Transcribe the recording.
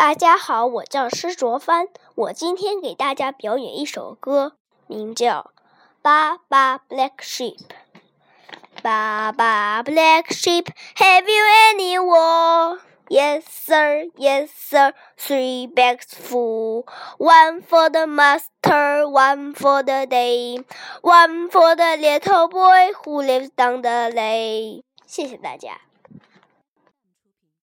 大家好，我叫施卓帆，我今天给大家表演一首歌，名叫《爸爸 Black Sheep》。爸爸 Black Sheep, have you any wool? Yes, sir, yes, sir. Three bags full. One for the master, one for the day, one for the little boy who lives down the lane. 谢谢大家。